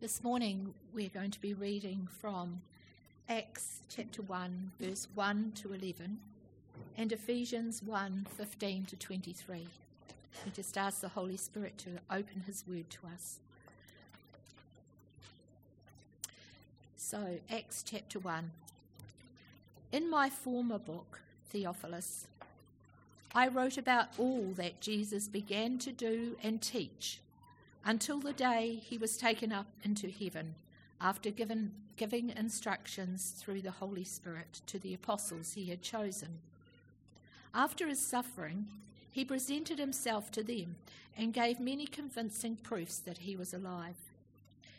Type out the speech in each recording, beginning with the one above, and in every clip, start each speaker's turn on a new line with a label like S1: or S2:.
S1: This morning we're going to be reading from Acts chapter 1, verse 1 to 11, and Ephesians 1 15 to 23. We just ask the Holy Spirit to open His word to us. So, Acts chapter 1. In my former book, Theophilus, I wrote about all that Jesus began to do and teach until the day he was taken up into heaven after given, giving instructions through the Holy Spirit to the apostles he had chosen. After his suffering, he presented himself to them and gave many convincing proofs that he was alive.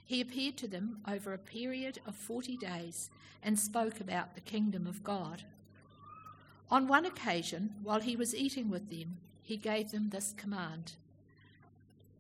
S1: He appeared to them over a period of forty days and spoke about the kingdom of God. On one occasion, while he was eating with them, he gave them this command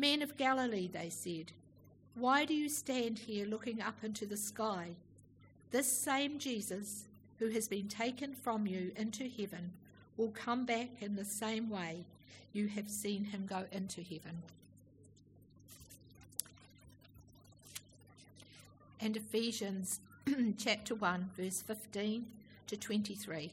S1: Men of Galilee, they said, why do you stand here looking up into the sky? This same Jesus, who has been taken from you into heaven, will come back in the same way you have seen him go into heaven. And Ephesians chapter 1, verse 15 to 23.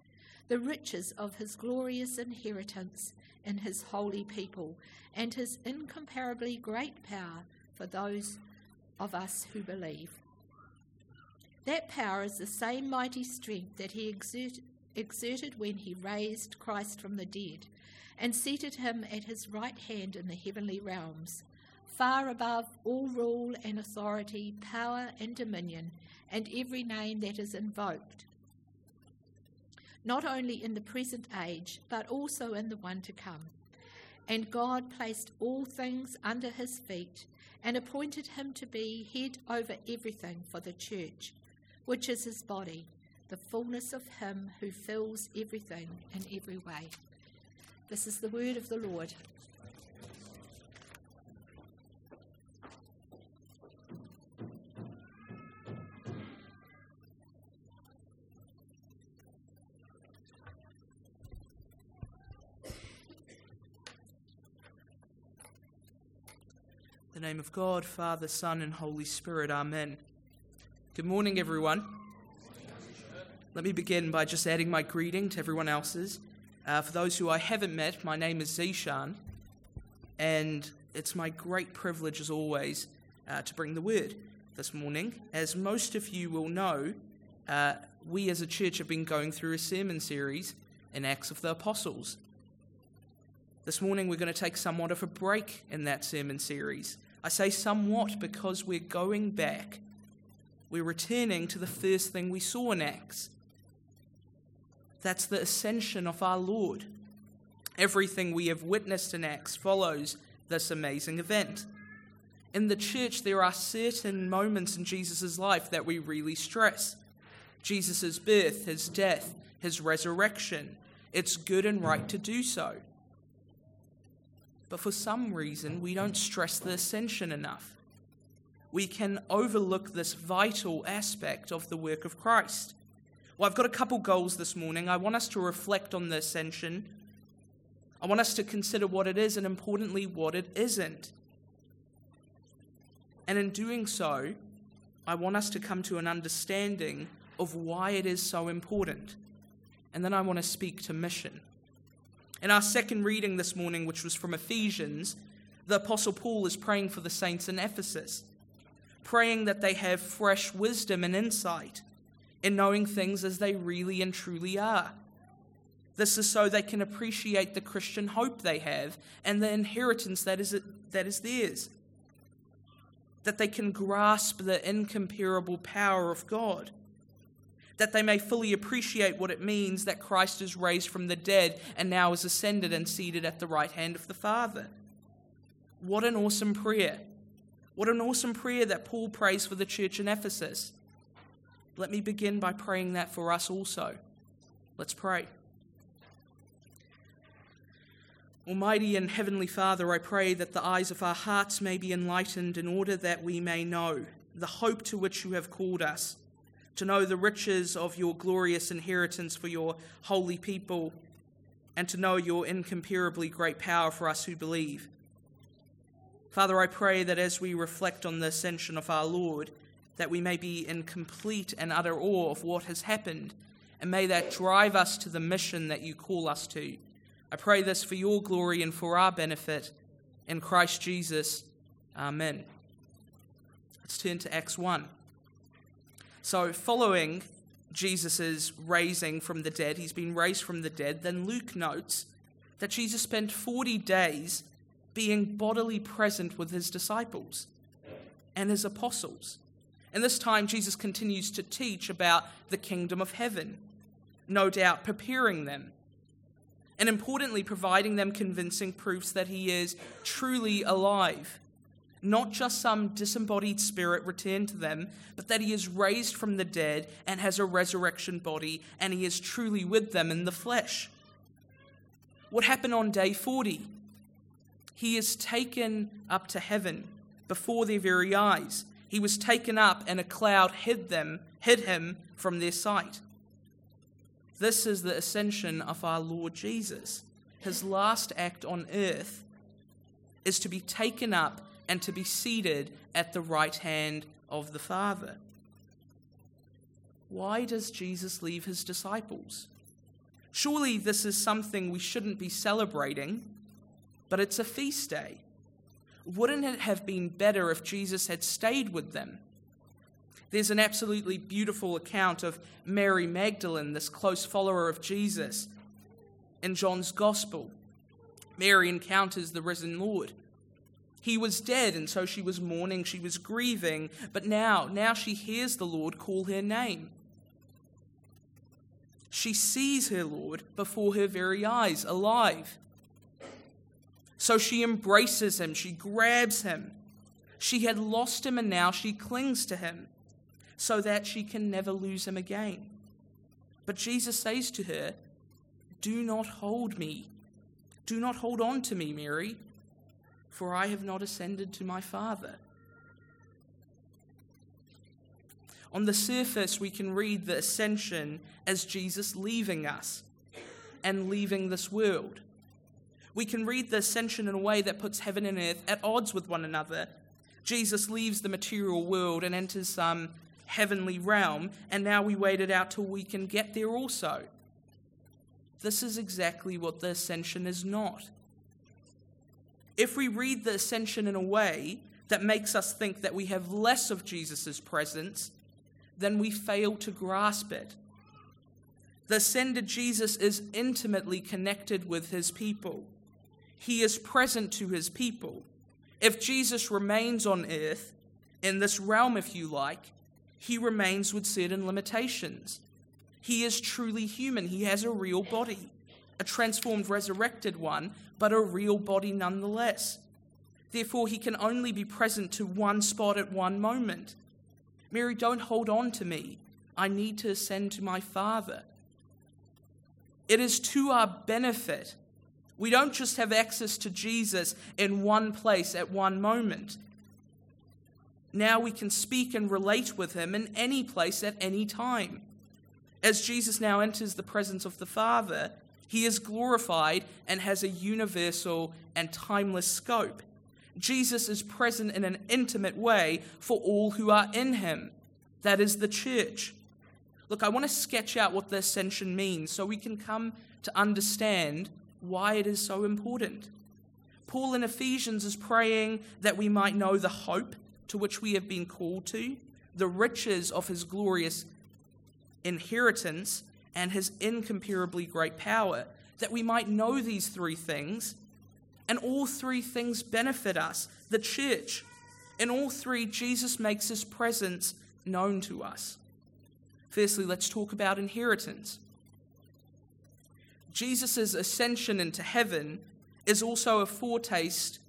S1: the riches of his glorious inheritance in his holy people, and his incomparably great power for those of us who believe. That power is the same mighty strength that he exert, exerted when he raised Christ from the dead and seated him at his right hand in the heavenly realms, far above all rule and authority, power and dominion, and every name that is invoked not only in the present age, but also in the one to come. And God placed all things under his feet and appointed him to be head over everything for the church, which is his body, the fullness of him who fills everything in every way. This is the word of the Lord.
S2: Name of God, Father, Son, and Holy Spirit. Amen. Good morning, everyone. Let me begin by just adding my greeting to everyone else's. Uh, for those who I haven't met, my name is Zishan, and it's my great privilege, as always, uh, to bring the word this morning. As most of you will know, uh, we as a church have been going through a sermon series in Acts of the Apostles. This morning, we're going to take somewhat of a break in that sermon series I say somewhat because we're going back. We're returning to the first thing we saw in Acts. That's the ascension of our Lord. Everything we have witnessed in Acts follows this amazing event. In the church, there are certain moments in Jesus' life that we really stress Jesus' birth, his death, his resurrection. It's good and right to do so but for some reason we don't stress the ascension enough. we can overlook this vital aspect of the work of Christ. Well, I've got a couple goals this morning. I want us to reflect on the ascension. I want us to consider what it is and, importantly, what it isn't. And in doing so, I want us to come to an understanding of why it is so important. And then I want to speak to mission. In our second reading this morning, which was from Ephesians, the Apostle Paul is praying for the saints in Ephesus, praying that they have fresh wisdom and insight in knowing things as they really and truly are. This is so they can appreciate the Christian hope they have and the inheritance that is, that is theirs. That they can grasp the incomparable power of God. That they may fully appreciate what it means that Christ is raised from the dead and now is ascended and seated at the right hand of the Father. What an awesome prayer! What an awesome prayer that Paul prays for the church in Ephesus. Let me begin by praying that for us also. Let's pray. Almighty and Heavenly Father, I pray that the eyes of our hearts may be enlightened in order that we may know the hope to which you have called us, to know the riches of your glorious inheritance for your holy people, and to know your incomparably great power for us who believe. Father, I pray that as we reflect on the ascension of our Lord, that we may be in complete and utter awe of what has happened, and may that drive us to the mission that you call us to. I pray this for your glory and for our benefit. In Christ Jesus, Amen. Let's turn to Acts 1. So, following Jesus' raising from the dead, he's been raised from the dead, then Luke notes that Jesus spent 40 days being bodily present with his disciples and his apostles. And this time, Jesus continues to teach about the kingdom of heaven, no doubt preparing them, and importantly, providing them convincing proofs that he is truly alive. Not just some disembodied spirit returned to them, but that he is raised from the dead and has a resurrection body, and he is truly with them in the flesh. What happened on day 40? He is taken up to heaven before their very eyes. He was taken up, and a cloud hid them, hid him from their sight. This is the ascension of our Lord Jesus. His last act on earth is to be taken up and to be seated at the right hand of the Father. Why does Jesus leave his disciples? Surely this is something we shouldn't be celebrating but it's a feast day. Wouldn't it have been better if Jesus had stayed with them? There's an absolutely beautiful account of Mary Magdalene, this close follower of Jesus, in John's Gospel. Mary encounters the risen Lord. He was dead, and so she was mourning, she was grieving, but now, now she hears the Lord call her name. She sees her Lord before her very eyes, alive. So she embraces him, she grabs him. She had lost him, and now she clings to him so that she can never lose him again. But Jesus says to her, Do not hold me. Do not hold on to me, Mary, for I have not ascended to my Father. On the surface, we can read the ascension as Jesus leaving us and leaving this world. We can read the ascension in a way that puts heaven and earth at odds with one another. Jesus leaves the material world and enters some heavenly realm, and now we wait it out till we can get there also. This is exactly what the ascension is not. If we read the ascension in a way that makes us think that we have less of Jesus' presence, then we fail to grasp it. The ascended Jesus is intimately connected with his people he is present to his people. If Jesus remains on earth, in this realm, if you like, he remains with certain limitations. He is truly human. He has a real body, a transformed, resurrected one, but a real body nonetheless. Therefore, he can only be present to one spot at one moment. Mary, don't hold on to me. I need to ascend to my Father. It is to our benefit we don't just have access to Jesus in one place at one moment. Now we can speak and relate with him in any place at any time. As Jesus now enters the presence of the Father, he is glorified and has a universal and timeless scope. Jesus is present in an intimate way for all who are in him. That is the church. Look, I want to sketch out what the ascension means so we can come to understand why it is so important. Paul in Ephesians is praying that we might know the hope to which we have been called to, the riches of his glorious inheritance, and his incomparably great power, that we might know these three things. And all three things benefit us, the church. In all three, Jesus makes his presence known to us. Firstly, let's talk about inheritance. Jesus' ascension into heaven is also a foretaste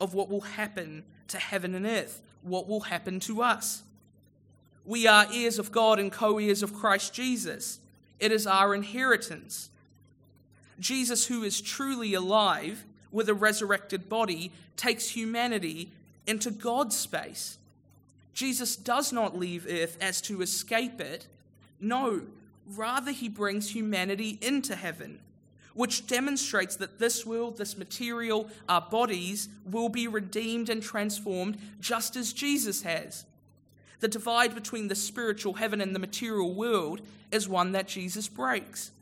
S2: of what will happen to heaven and earth, what will happen to us. We are heirs of God and co heirs of Christ Jesus. It is our inheritance. Jesus, who is truly alive with a resurrected body, takes humanity into God's space. Jesus does not leave earth as to escape it. No, rather, he brings humanity into heaven which demonstrates that this world, this material, our bodies, will be redeemed and transformed just as Jesus has. The divide between the spiritual heaven and the material world is one that Jesus breaks.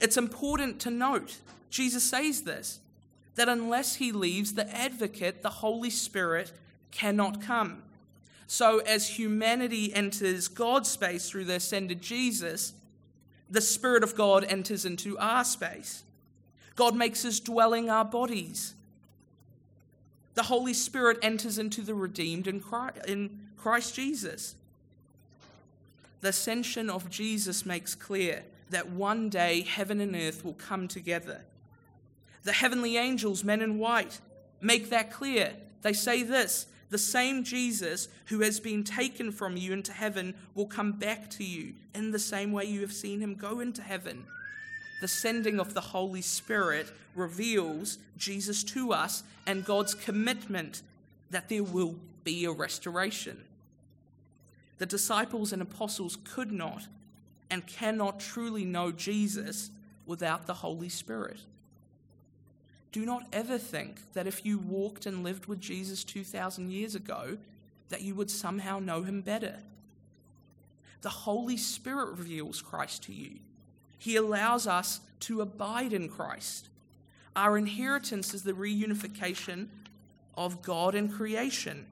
S2: It's important to note, Jesus says this, that unless he leaves, the advocate, the Holy Spirit, cannot come. So, as humanity enters God's space through the ascended Jesus, the Spirit of God enters into our space. God makes his dwelling our bodies. The Holy Spirit enters into the redeemed in Christ, in Christ Jesus. The ascension of Jesus makes clear that one day heaven and earth will come together. The heavenly angels, men in white, make that clear. They say this the same Jesus who has been taken from you into heaven will come back to you in the same way you have seen him go into heaven. The sending of the Holy Spirit reveals Jesus to us and God's commitment that there will be a restoration. The disciples and apostles could not and cannot truly know Jesus without the Holy Spirit. Do not ever think that if you walked and lived with Jesus 2,000 years ago, that you would somehow know him better. The Holy Spirit reveals Christ to you. He allows us to abide in Christ. Our inheritance is the reunification of God and creation,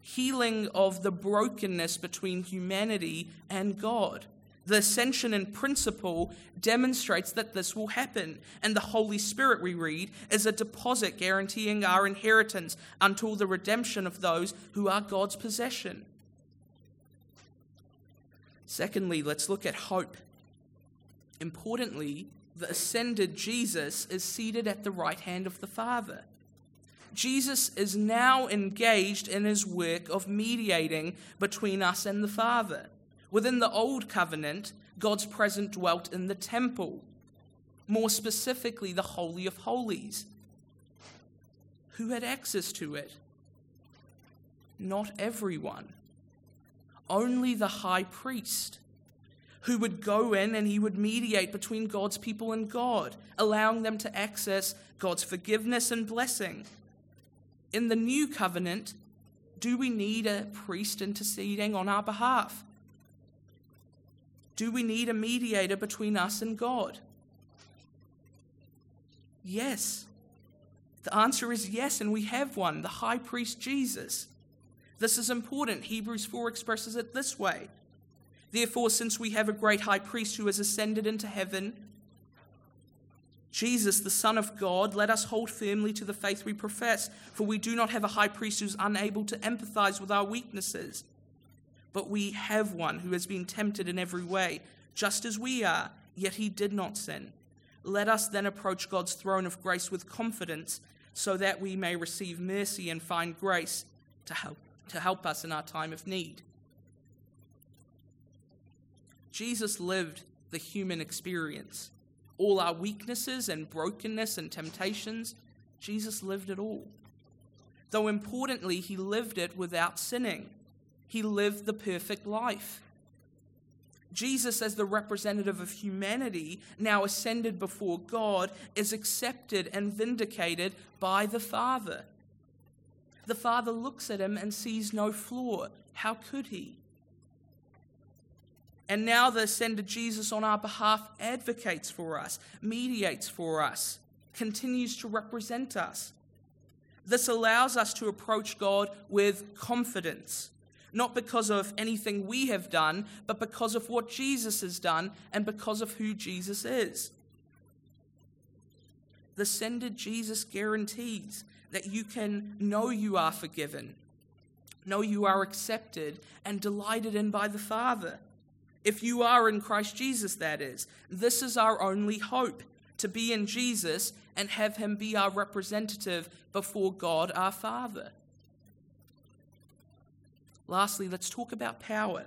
S2: healing of the brokenness between humanity and God. The ascension in principle demonstrates that this will happen, and the Holy Spirit, we read, is a deposit guaranteeing our inheritance until the redemption of those who are God's possession. Secondly, let's look at hope. Importantly, the ascended Jesus is seated at the right hand of the Father. Jesus is now engaged in his work of mediating between us and the Father. Within the Old Covenant, God's presence dwelt in the temple, more specifically, the Holy of Holies. Who had access to it? Not everyone. Only the high priest, who would go in and he would mediate between God's people and God, allowing them to access God's forgiveness and blessing. In the new covenant, do we need a priest interceding on our behalf? Do we need a mediator between us and God? Yes. The answer is yes, and we have one the high priest Jesus. This is important. Hebrews 4 expresses it this way Therefore, since we have a great high priest who has ascended into heaven, Jesus, the Son of God, let us hold firmly to the faith we profess, for we do not have a high priest who's unable to empathize with our weaknesses but we have one who has been tempted in every way, just as we are, yet he did not sin. Let us then approach God's throne of grace with confidence, so that we may receive mercy and find grace to help, to help us in our time of need. Jesus lived the human experience. All our weaknesses and brokenness and temptations, Jesus lived it all. though importantly, he lived it without sinning. He lived the perfect life. Jesus, as the representative of humanity, now ascended before God, is accepted and vindicated by the Father. The Father looks at him and sees no flaw. How could he? And now the ascended Jesus on our behalf advocates for us, mediates for us, continues to represent us. This allows us to approach God with confidence, not because of anything we have done, but because of what Jesus has done and because of who Jesus is. The ascended Jesus guarantees that you can know you are forgiven, know you are accepted and delighted in by the Father. If you are in Christ Jesus, that is. This is our only hope to be in Jesus and have him be our representative before God our Father. Lastly, let's talk about power.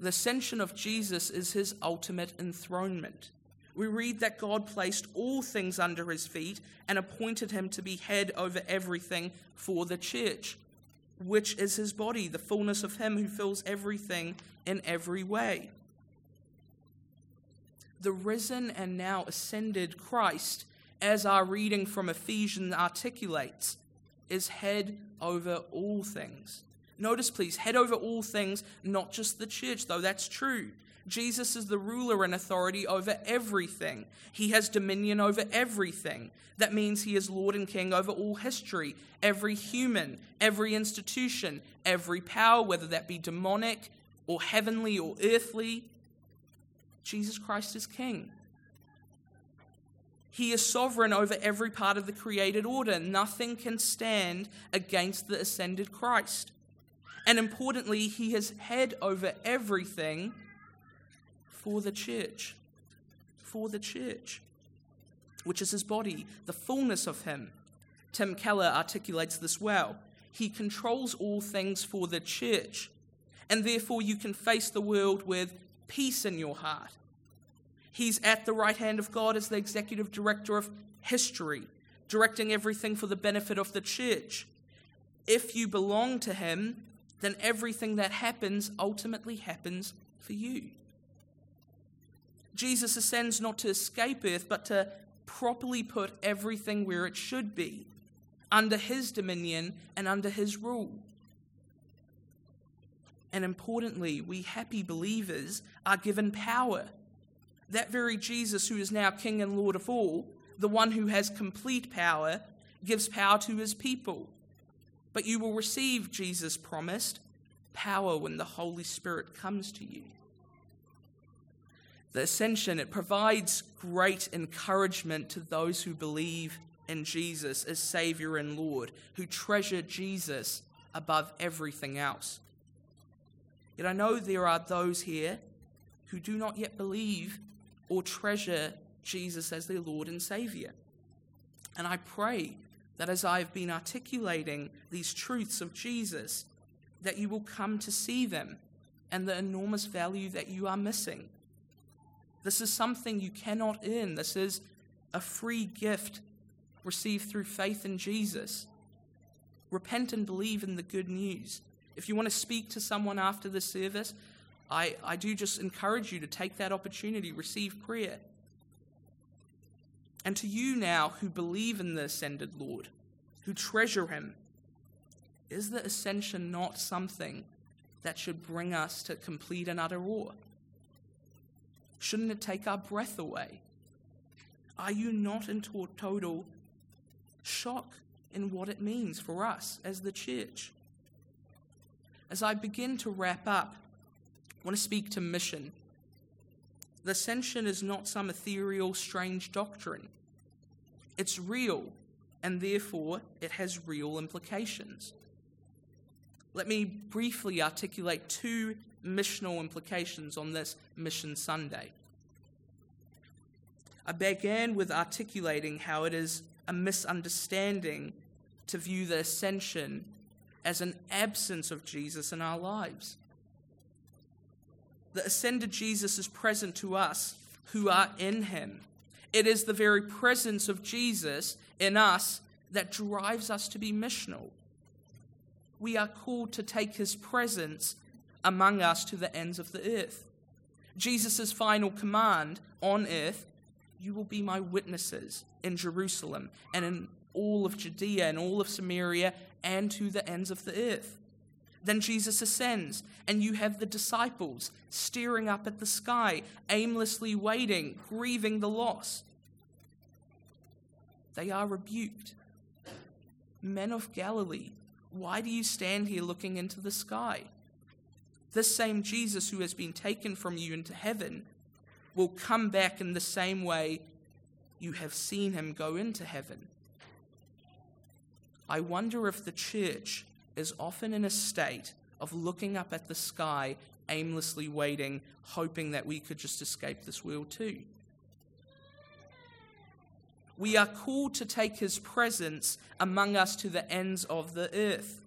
S2: The ascension of Jesus is his ultimate enthronement. We read that God placed all things under his feet and appointed him to be head over everything for the church, which is his body, the fullness of him who fills everything in every way the risen and now ascended Christ, as our reading from Ephesians articulates, is head over all things. Notice, please, head over all things, not just the church, though that's true. Jesus is the ruler and authority over everything. He has dominion over everything. That means he is Lord and King over all history, every human, every institution, every power, whether that be demonic or heavenly or earthly. Jesus Christ is king. He is sovereign over every part of the created order. Nothing can stand against the ascended Christ. And importantly, he has head over everything for the church. For the church, which is his body, the fullness of him. Tim Keller articulates this well. He controls all things for the church, and therefore you can face the world with peace in your heart. He's at the right hand of God as the executive director of history, directing everything for the benefit of the church. If you belong to Him, then everything that happens ultimately happens for you. Jesus ascends not to escape earth, but to properly put everything where it should be, under His dominion and under His rule. And importantly, we happy believers are given power. That very Jesus, who is now King and Lord of all, the one who has complete power, gives power to his people. But you will receive, Jesus promised, power when the Holy Spirit comes to you. The ascension, it provides great encouragement to those who believe in Jesus as Savior and Lord, who treasure Jesus above everything else. Yet I know there are those here who do not yet believe or treasure Jesus as their Lord and Savior. And I pray that as I've been articulating these truths of Jesus, that you will come to see them and the enormous value that you are missing. This is something you cannot earn. This is a free gift received through faith in Jesus. Repent and believe in the good news. If you want to speak to someone after the service, I, I do just encourage you to take that opportunity, receive prayer. And to you now who believe in the ascended Lord, who treasure him, is the ascension not something that should bring us to complete and utter awe? Shouldn't it take our breath away? Are you not in total shock in what it means for us as the church? As I begin to wrap up, I want to speak to mission. The ascension is not some ethereal, strange doctrine. It's real, and therefore it has real implications. Let me briefly articulate two missional implications on this Mission Sunday. I began with articulating how it is a misunderstanding to view the ascension as an absence of Jesus in our lives the ascended Jesus is present to us who are in him. It is the very presence of Jesus in us that drives us to be missional. We are called to take his presence among us to the ends of the earth. Jesus' final command on earth you will be my witnesses in Jerusalem and in all of Judea and all of Samaria and to the ends of the earth. Then Jesus ascends, and you have the disciples staring up at the sky, aimlessly waiting, grieving the loss. They are rebuked. Men of Galilee, why do you stand here looking into the sky? This same Jesus who has been taken from you into heaven will come back in the same way you have seen him go into heaven. I wonder if the church is often in a state of looking up at the sky, aimlessly waiting, hoping that we could just escape this world too. We are called to take his presence among us to the ends of the earth.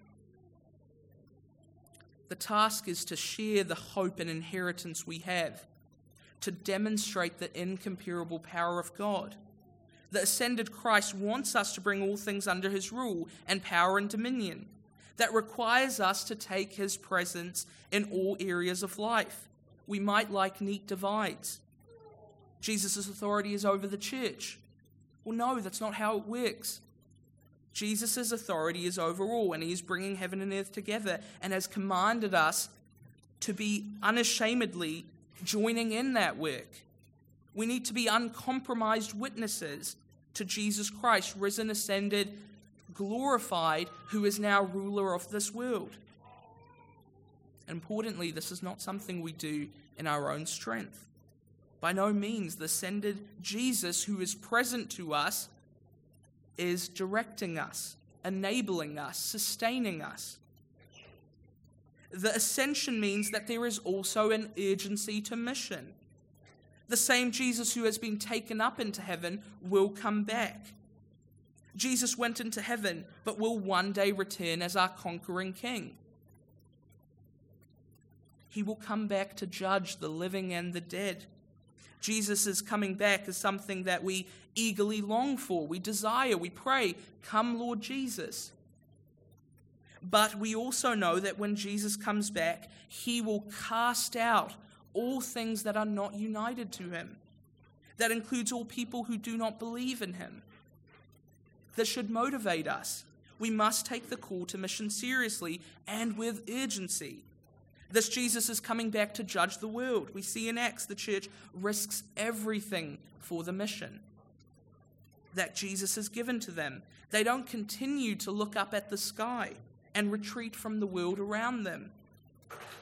S2: The task is to share the hope and inheritance we have, to demonstrate the incomparable power of God. The ascended Christ wants us to bring all things under his rule and power and dominion. That requires us to take his presence in all areas of life. We might like neat divides. Jesus' authority is over the church. Well, no, that's not how it works. Jesus' authority is over all, and he is bringing heaven and earth together and has commanded us to be unashamedly joining in that work. We need to be uncompromised witnesses to Jesus Christ, risen, ascended, glorified, who is now ruler of this world. Importantly, this is not something we do in our own strength. By no means, the ascended Jesus, who is present to us, is directing us, enabling us, sustaining us. The ascension means that there is also an urgency to mission. The same Jesus who has been taken up into heaven will come back. Jesus went into heaven, but will one day return as our conquering king. He will come back to judge the living and the dead. Jesus' coming back is something that we eagerly long for, we desire, we pray, Come, Lord Jesus. But we also know that when Jesus comes back, he will cast out all things that are not united to him. That includes all people who do not believe in him. This should motivate us. We must take the call to mission seriously and with urgency. This Jesus is coming back to judge the world. We see in Acts the church risks everything for the mission that Jesus has given to them. They don't continue to look up at the sky and retreat from the world around them.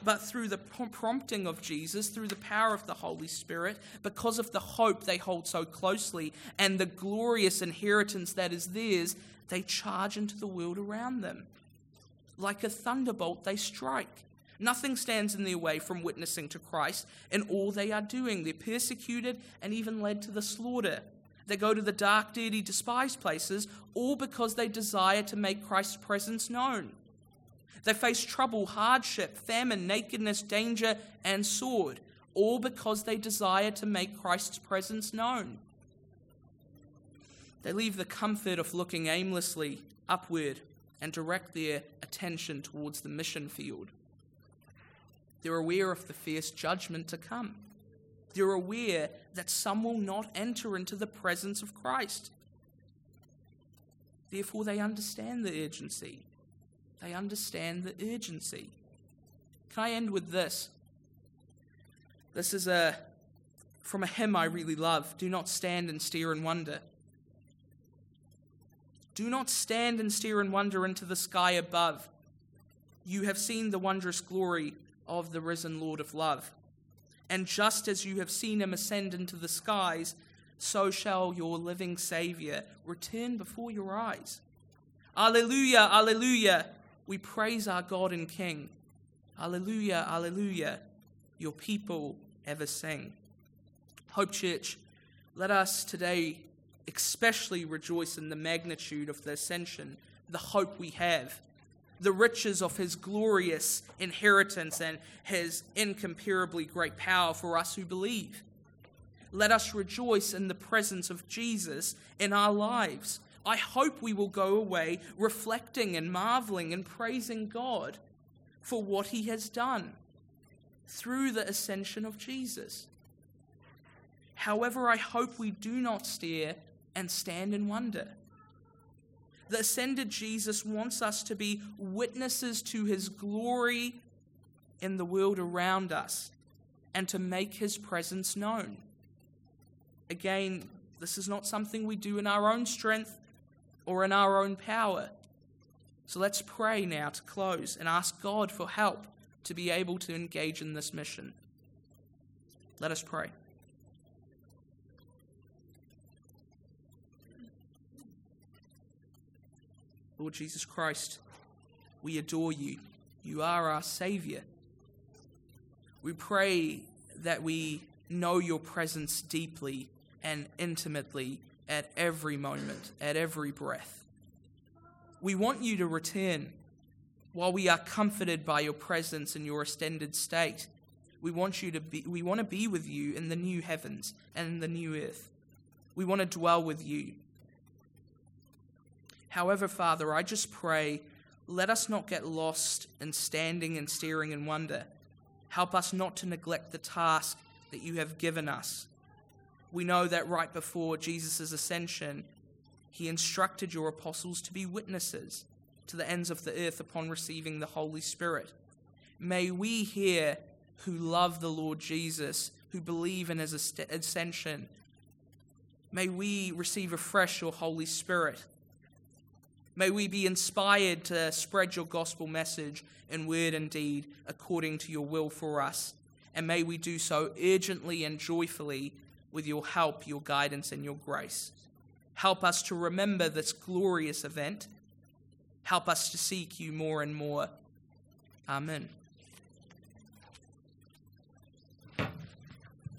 S2: But through the prompting of Jesus, through the power of the Holy Spirit, because of the hope they hold so closely and the glorious inheritance that is theirs, they charge into the world around them. Like a thunderbolt, they strike. Nothing stands in their way from witnessing to Christ in all they are doing. They're persecuted and even led to the slaughter. They go to the dark, dirty, despised places, all because they desire to make Christ's presence known. They face trouble, hardship, famine, nakedness, danger, and sword, all because they desire to make Christ's presence known. They leave the comfort of looking aimlessly upward and direct their attention towards the mission field. They're aware of the fierce judgment to come. They're aware that some will not enter into the presence of Christ. Therefore, they understand the urgency. They understand the urgency. Can I end with this? This is a from a hymn I really love. Do not stand and stare and wonder. Do not stand and stare and wonder into the sky above. You have seen the wondrous glory of the risen Lord of love. And just as you have seen him ascend into the skies, so shall your living Saviour return before your eyes. Alleluia, alleluia. We praise our God and King. Alleluia, alleluia. Your people ever sing. Hope Church, let us today especially rejoice in the magnitude of the ascension, the hope we have the riches of his glorious inheritance and his incomparably great power for us who believe. Let us rejoice in the presence of Jesus in our lives, I hope we will go away reflecting and marveling and praising God for what he has done through the ascension of Jesus. However, I hope we do not stare and stand in wonder. The ascended Jesus wants us to be witnesses to his glory in the world around us and to make his presence known. Again, this is not something we do in our own strength or in our own power. So let's pray now to close and ask God for help to be able to engage in this mission. Let us pray. Lord Jesus Christ, we adore you. You are our Savior. We pray that we know your presence deeply and intimately at every moment, at every breath. We want you to return while we are comforted by your presence in your extended state. We want you to be we want to be with you in the new heavens and the new earth. We want to dwell with you. However, Father, I just pray, let us not get lost in standing and staring in wonder. Help us not to neglect the task that you have given us. We know that right before Jesus' ascension, he instructed your apostles to be witnesses to the ends of the earth upon receiving the Holy Spirit. May we here who love the Lord Jesus, who believe in his ascension, may we receive afresh your Holy Spirit May we be inspired to spread your gospel message in word and deed according to your will for us. And may we do so urgently and joyfully with your help, your guidance, and your grace. Help us to remember this glorious event. Help us to seek you more and more. Amen.